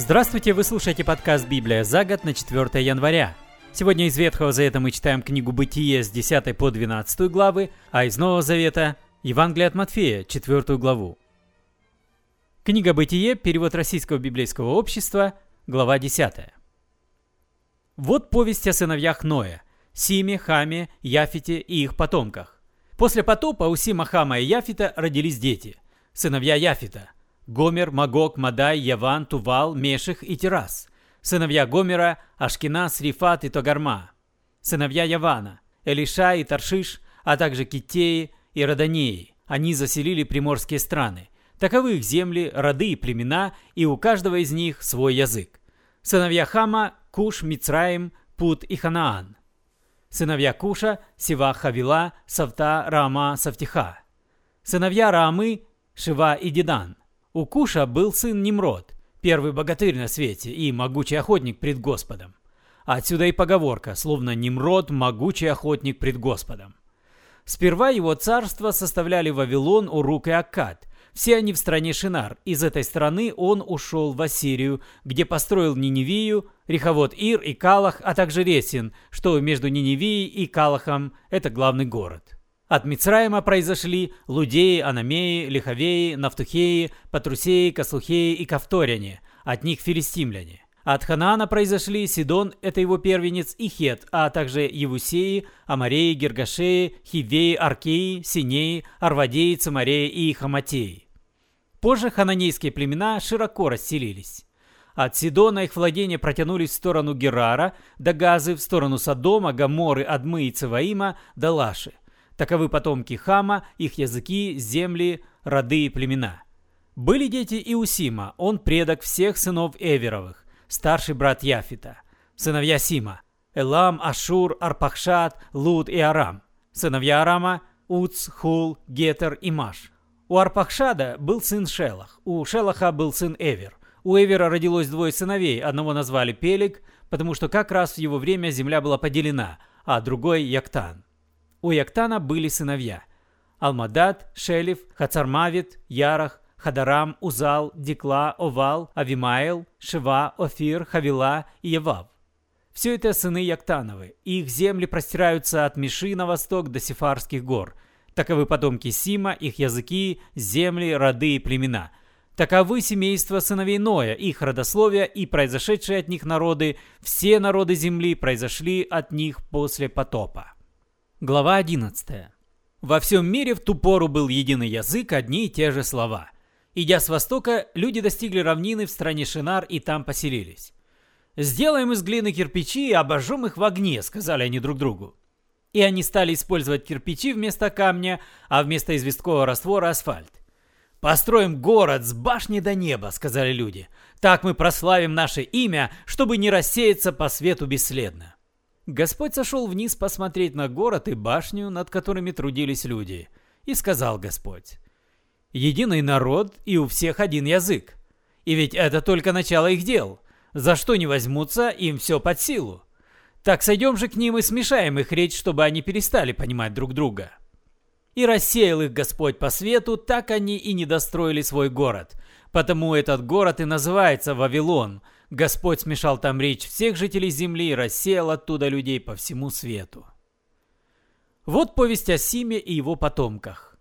Здравствуйте, вы слушаете подкаст «Библия за год» на 4 января. Сегодня из Ветхого Завета мы читаем книгу «Бытие» с 10 по 12 главы, а из Нового Завета – Евангелие от Матфея, 4 главу. Книга «Бытие», перевод Российского библейского общества, глава 10. Вот повесть о сыновьях Ноя – Симе, Хаме, Яфите и их потомках. После потопа у Сима, Хама и Яфита родились дети – сыновья Яфита – Гомер, Магог, Мадай, Яван, Тувал, Меших и Терас. Сыновья Гомера – Ашкинас, Рифат и Тогарма. Сыновья Явана – Элиша и Таршиш, а также Китеи и Роданеи. Они заселили приморские страны. Таковы их земли, роды и племена, и у каждого из них свой язык. Сыновья Хама – Куш, Мицраим, Пут и Ханаан. Сыновья Куша – Сива, Хавила, Савта, Рама, Савтиха. Сыновья Рамы – Шива и Дидан. У Куша был сын Немрод, первый богатырь на свете и могучий охотник пред Господом. Отсюда и поговорка, словно Немрод – могучий охотник пред Господом. Сперва его царство составляли Вавилон, Урук и Аккад. Все они в стране Шинар. Из этой страны он ушел в Ассирию, где построил Ниневию, Реховод Ир и Калах, а также Ресин, что между Ниневией и Калахом – это главный город. От Мицраима произошли Лудеи, Анамеи, Лиховеи, Нафтухеи, Патрусеи, Каслухеи и Кавторяне, от них филистимляне. От Ханаана произошли Сидон, это его первенец, и Хет, а также Евусеи, Амареи, Гергашеи, Хивеи, Аркеи, Синеи, Арвадеи, Цамареи и Хаматеи. Позже хананейские племена широко расселились. От Сидона их владения протянулись в сторону Герара, до Газы, в сторону Содома, Гаморы, Адмы и Цеваима, до Лаши – Таковы потомки Хама, их языки, земли, роды и племена. Были дети и у Сима, он предок всех сынов Эверовых, старший брат Яфита. Сыновья Сима – Элам, Ашур, Арпахшад, Луд и Арам. Сыновья Арама – Уц, Хул, Гетер и Маш. У Арпахшада был сын Шелах, у Шелаха был сын Эвер. У Эвера родилось двое сыновей, одного назвали Пелик, потому что как раз в его время земля была поделена, а другой – Яктан. У Яктана были сыновья – Алмадат, Шелев, Хацармавит, Ярах, Хадарам, Узал, Дикла, Овал, Авимаил, Шива, Офир, Хавила и Евав. Все это сыны Яктановы, и их земли простираются от Миши на восток до Сефарских гор. Таковы потомки Сима, их языки, земли, роды и племена. Таковы семейства сыновей Ноя, их родословия и произошедшие от них народы, все народы земли произошли от них после потопа. Глава 11. Во всем мире в ту пору был единый язык, одни и те же слова. Идя с востока, люди достигли равнины в стране Шинар и там поселились. «Сделаем из глины кирпичи и обожжем их в огне», — сказали они друг другу. И они стали использовать кирпичи вместо камня, а вместо известкового раствора асфальт. «Построим город с башни до неба», — сказали люди. «Так мы прославим наше имя, чтобы не рассеяться по свету бесследно». Господь сошел вниз посмотреть на город и башню, над которыми трудились люди. И сказал Господь, «Единый народ и у всех один язык. И ведь это только начало их дел. За что не возьмутся, им все под силу. Так сойдем же к ним и смешаем их речь, чтобы они перестали понимать друг друга». И рассеял их Господь по свету, так они и не достроили свой город. Потому этот город и называется Вавилон – Господь смешал там речь всех жителей земли и рассеял оттуда людей по всему свету. Вот повесть о Симе и его потомках.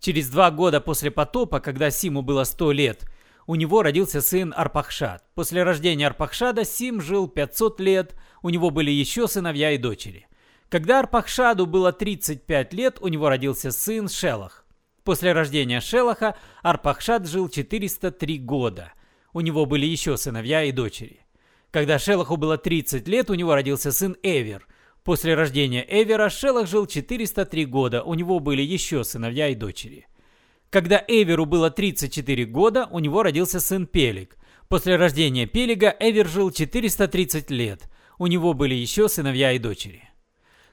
Через два года после потопа, когда Симу было сто лет, у него родился сын Арпахшад. После рождения Арпахшада Сим жил 500 лет, у него были еще сыновья и дочери. Когда Арпахшаду было 35 лет, у него родился сын Шелах. После рождения Шелаха Арпахшад жил 403 года – у него были еще сыновья и дочери. Когда Шелаху было 30 лет, у него родился сын Эвер. После рождения Эвера Шелах жил 403 года, у него были еще сыновья и дочери. Когда Эверу было 34 года, у него родился сын Пелик. После рождения Пелига Эвер жил 430 лет, у него были еще сыновья и дочери.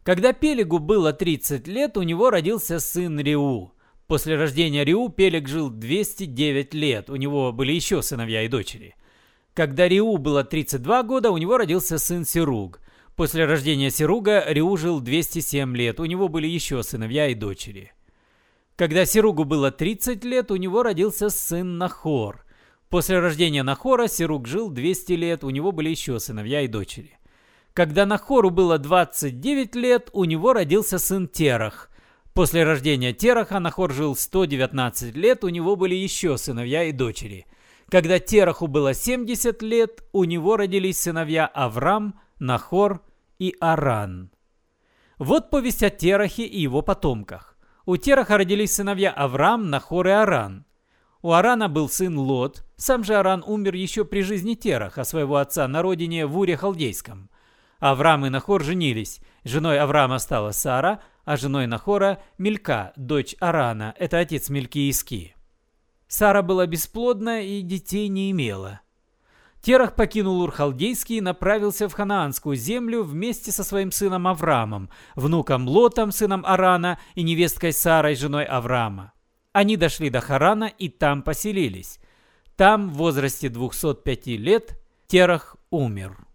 Когда Пелигу было 30 лет, у него родился сын Риу. После рождения Риу Пелек жил 209 лет, у него были еще сыновья и дочери. Когда Риу было 32 года, у него родился сын Сируг. После рождения Сируга Риу жил 207 лет, у него были еще сыновья и дочери. Когда Сиругу было 30 лет, у него родился сын Нахор. После рождения Нахора Серук жил 200 лет, у него были еще сыновья и дочери. Когда Нахору было 29 лет, у него родился сын Терах. После рождения Тераха Нахор жил 119 лет, у него были еще сыновья и дочери. Когда Тераху было 70 лет, у него родились сыновья Авраам, Нахор и Аран. Вот повесть о Терахе и его потомках. У Тераха родились сыновья Авраам, Нахор и Аран. У Арана был сын Лот, сам же Аран умер еще при жизни Тераха, своего отца, на родине в Уре Халдейском. Авраам и Нахор женились. Женой Авраама стала Сара, а женой Нахора – Милька, дочь Арана, это отец Мильки и Иски. Сара была бесплодна и детей не имела. Терах покинул Урхалдейский и направился в Ханаанскую землю вместе со своим сыном Авраамом, внуком Лотом, сыном Арана, и невесткой Сарой, женой Авраама. Они дошли до Харана и там поселились. Там в возрасте 205 лет Терах умер.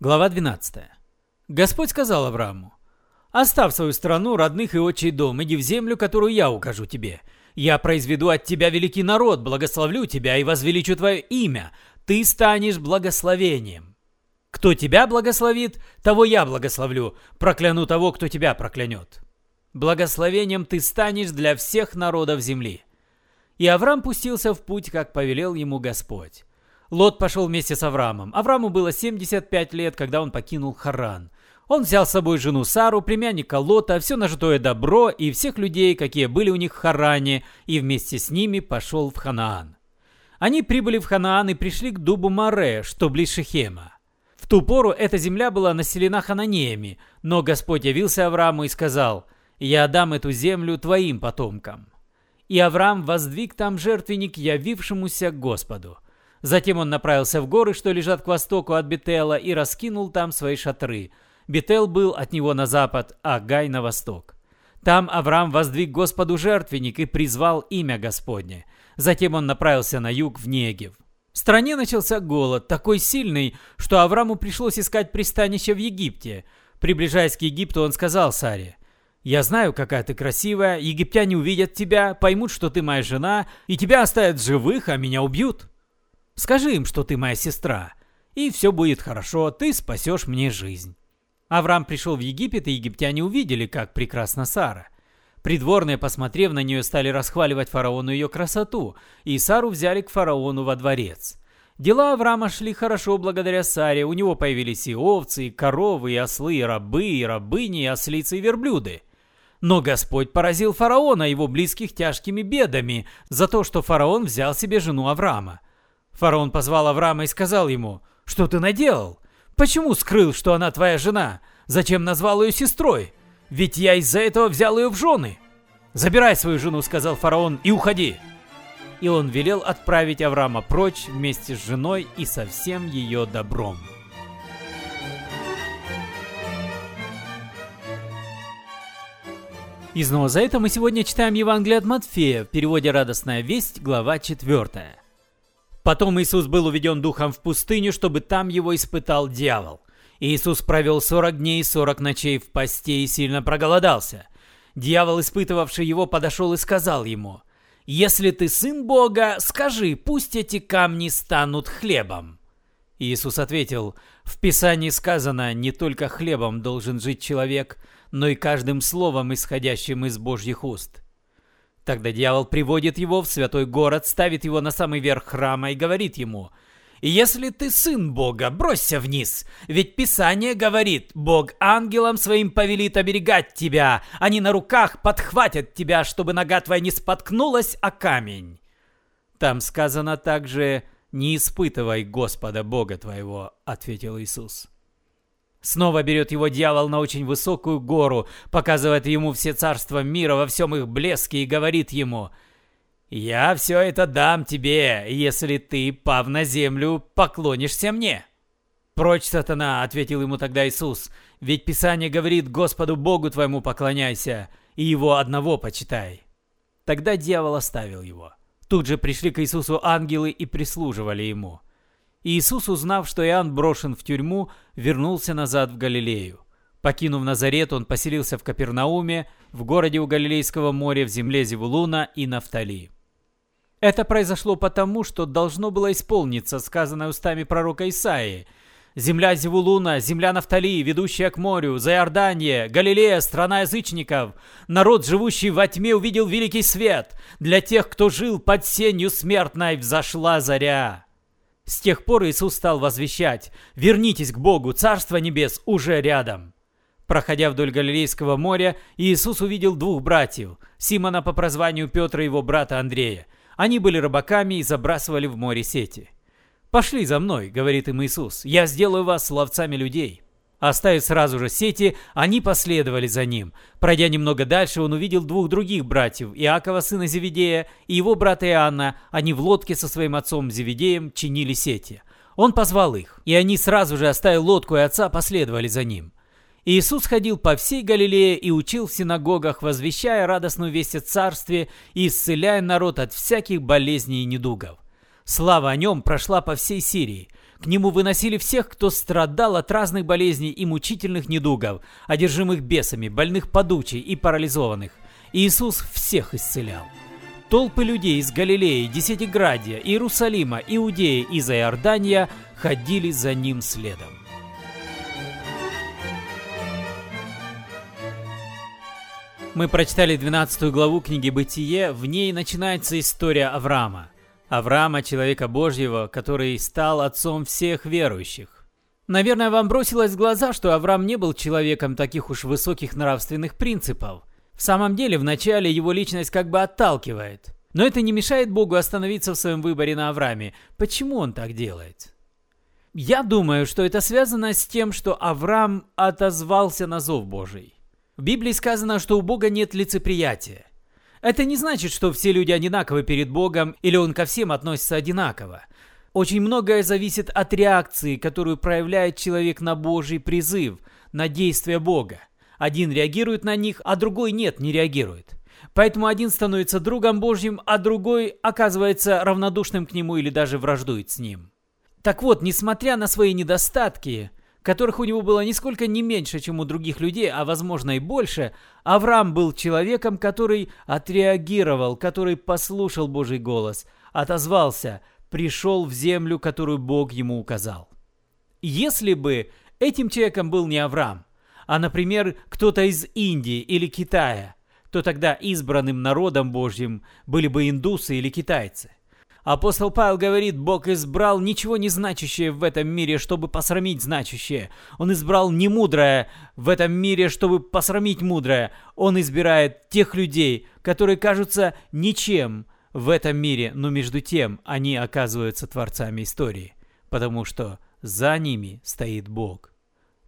Глава 12. Господь сказал Аврааму, «Оставь свою страну, родных и отчий дом, иди в землю, которую я укажу тебе. Я произведу от тебя великий народ, благословлю тебя и возвеличу твое имя. Ты станешь благословением. Кто тебя благословит, того я благословлю, прокляну того, кто тебя проклянет. Благословением ты станешь для всех народов земли». И Авраам пустился в путь, как повелел ему Господь. Лот пошел вместе с Авраамом. Аврааму было 75 лет, когда он покинул Харан. Он взял с собой жену Сару, племянника Лота, все нажитое добро и всех людей, какие были у них в Харане, и вместе с ними пошел в Ханаан. Они прибыли в Ханаан и пришли к дубу Море, что близ Шехема. В ту пору эта земля была населена хананеями, но Господь явился Аврааму и сказал, «Я дам эту землю твоим потомкам». И Авраам воздвиг там жертвенник явившемуся Господу – Затем он направился в горы, что лежат к востоку от Бетела, и раскинул там свои шатры. Бетел был от него на запад, а Гай на восток. Там Авраам воздвиг Господу жертвенник и призвал имя Господне. Затем он направился на юг в Негев. В стране начался голод, такой сильный, что Аврааму пришлось искать пристанище в Египте. Приближаясь к Египту, он сказал Саре, «Я знаю, какая ты красивая, египтяне увидят тебя, поймут, что ты моя жена, и тебя оставят живых, а меня убьют». Скажи им, что ты моя сестра, и все будет хорошо, ты спасешь мне жизнь». Авраам пришел в Египет, и египтяне увидели, как прекрасна Сара. Придворные, посмотрев на нее, стали расхваливать фараону ее красоту, и Сару взяли к фараону во дворец. Дела Авраама шли хорошо благодаря Саре, у него появились и овцы, и коровы, и ослы, и рабы, и рабыни, и ослицы, и верблюды. Но Господь поразил фараона и его близких тяжкими бедами за то, что фараон взял себе жену Авраама. Фараон позвал Авраама и сказал ему, «Что ты наделал? Почему скрыл, что она твоя жена? Зачем назвал ее сестрой? Ведь я из-за этого взял ее в жены». «Забирай свою жену», — сказал фараон, — «и уходи». И он велел отправить Авраама прочь вместе с женой и со всем ее добром. И снова за это мы сегодня читаем Евангелие от Матфея в переводе «Радостная весть», глава 4. Потом Иисус был уведен духом в пустыню, чтобы там его испытал дьявол. Иисус провел сорок дней и сорок ночей в посте и сильно проголодался. Дьявол, испытывавший его, подошел и сказал ему, «Если ты сын Бога, скажи, пусть эти камни станут хлебом». Иисус ответил, «В Писании сказано, не только хлебом должен жить человек, но и каждым словом, исходящим из Божьих уст». Тогда дьявол приводит его в святой город, ставит его на самый верх храма и говорит ему, «Если ты сын Бога, бросься вниз, ведь Писание говорит, Бог ангелам своим повелит оберегать тебя, они на руках подхватят тебя, чтобы нога твоя не споткнулась о камень». Там сказано также, «Не испытывай Господа Бога твоего», — ответил Иисус. Снова берет его дьявол на очень высокую гору, показывает ему все царства мира во всем их блеске и говорит ему «Я все это дам тебе, если ты, пав на землю, поклонишься мне». «Прочь, сатана!» — ответил ему тогда Иисус. «Ведь Писание говорит, Господу Богу твоему поклоняйся, и Его одного почитай». Тогда дьявол оставил его. Тут же пришли к Иисусу ангелы и прислуживали ему. Иисус, узнав, что Иоанн брошен в тюрьму, вернулся назад в Галилею. Покинув Назарет, он поселился в Капернауме, в городе у Галилейского моря, в земле Зевулуна и Нафтали. Это произошло потому, что должно было исполниться сказанное устами пророка Исаии – Земля Зевулуна, земля Нафтали, ведущая к морю, Заордание, Галилея, страна язычников. Народ, живущий во тьме, увидел великий свет. Для тех, кто жил под сенью смертной, взошла заря. С тех пор Иисус стал возвещать «Вернитесь к Богу, Царство Небес уже рядом». Проходя вдоль Галилейского моря, Иисус увидел двух братьев, Симона по прозванию Петра и его брата Андрея. Они были рыбаками и забрасывали в море сети. «Пошли за мной», — говорит им Иисус, — «я сделаю вас ловцами людей». Оставив сразу же сети, они последовали за ним. Пройдя немного дальше, он увидел двух других братьев, Иакова, сына Зеведея, и его брата Иоанна. Они в лодке со своим отцом Зеведеем чинили сети. Он позвал их, и они сразу же, оставив лодку и отца, последовали за ним. Иисус ходил по всей Галилее и учил в синагогах, возвещая радостную весть о царстве и исцеляя народ от всяких болезней и недугов. Слава о нем прошла по всей Сирии. К нему выносили всех, кто страдал от разных болезней и мучительных недугов, одержимых бесами, больных подучей и парализованных. Иисус всех исцелял. Толпы людей из Галилеи, Десятиградия, Иерусалима, Иудеи и за Иордания ходили за ним следом. Мы прочитали 12 главу книги «Бытие», в ней начинается история Авраама. Авраама, человека Божьего, который стал отцом всех верующих. Наверное, вам бросилось в глаза, что Авраам не был человеком таких уж высоких нравственных принципов. В самом деле, вначале его личность как бы отталкивает. Но это не мешает Богу остановиться в своем выборе на Аврааме. Почему он так делает? Я думаю, что это связано с тем, что Авраам отозвался на зов Божий. В Библии сказано, что у Бога нет лицеприятия. Это не значит, что все люди одинаковы перед Богом или Он ко всем относится одинаково. Очень многое зависит от реакции, которую проявляет человек на Божий призыв, на действия Бога. Один реагирует на них, а другой нет, не реагирует. Поэтому один становится другом Божьим, а другой оказывается равнодушным к нему или даже враждует с ним. Так вот, несмотря на свои недостатки, которых у него было нисколько не меньше, чем у других людей, а возможно и больше, Авраам был человеком, который отреагировал, который послушал Божий голос, отозвался, пришел в землю, которую Бог ему указал. Если бы этим человеком был не Авраам, а, например, кто-то из Индии или Китая, то тогда избранным народом Божьим были бы индусы или китайцы. Апостол Павел говорит, Бог избрал ничего не значащее в этом мире, чтобы посрамить значащее. Он избрал немудрое в этом мире, чтобы посрамить мудрое. Он избирает тех людей, которые кажутся ничем в этом мире, но между тем они оказываются творцами истории, потому что за ними стоит Бог.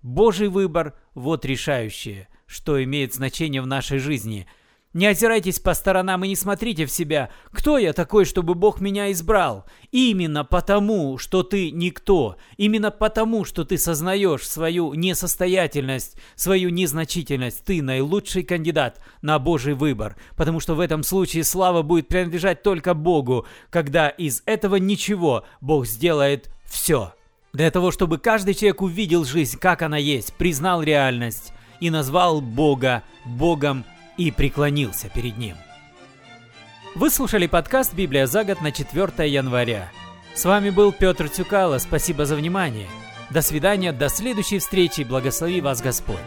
Божий выбор – вот решающее, что имеет значение в нашей жизни – не озирайтесь по сторонам и не смотрите в себя. Кто я такой, чтобы Бог меня избрал? Именно потому, что ты никто. Именно потому, что ты сознаешь свою несостоятельность, свою незначительность. Ты наилучший кандидат на Божий выбор. Потому что в этом случае слава будет принадлежать только Богу, когда из этого ничего Бог сделает все. Для того, чтобы каждый человек увидел жизнь, как она есть, признал реальность и назвал Бога Богом и преклонился перед ним. Вы слушали подкаст «Библия за год» на 4 января. С вами был Петр Тюкало. Спасибо за внимание. До свидания, до следующей встречи. Благослови вас Господь.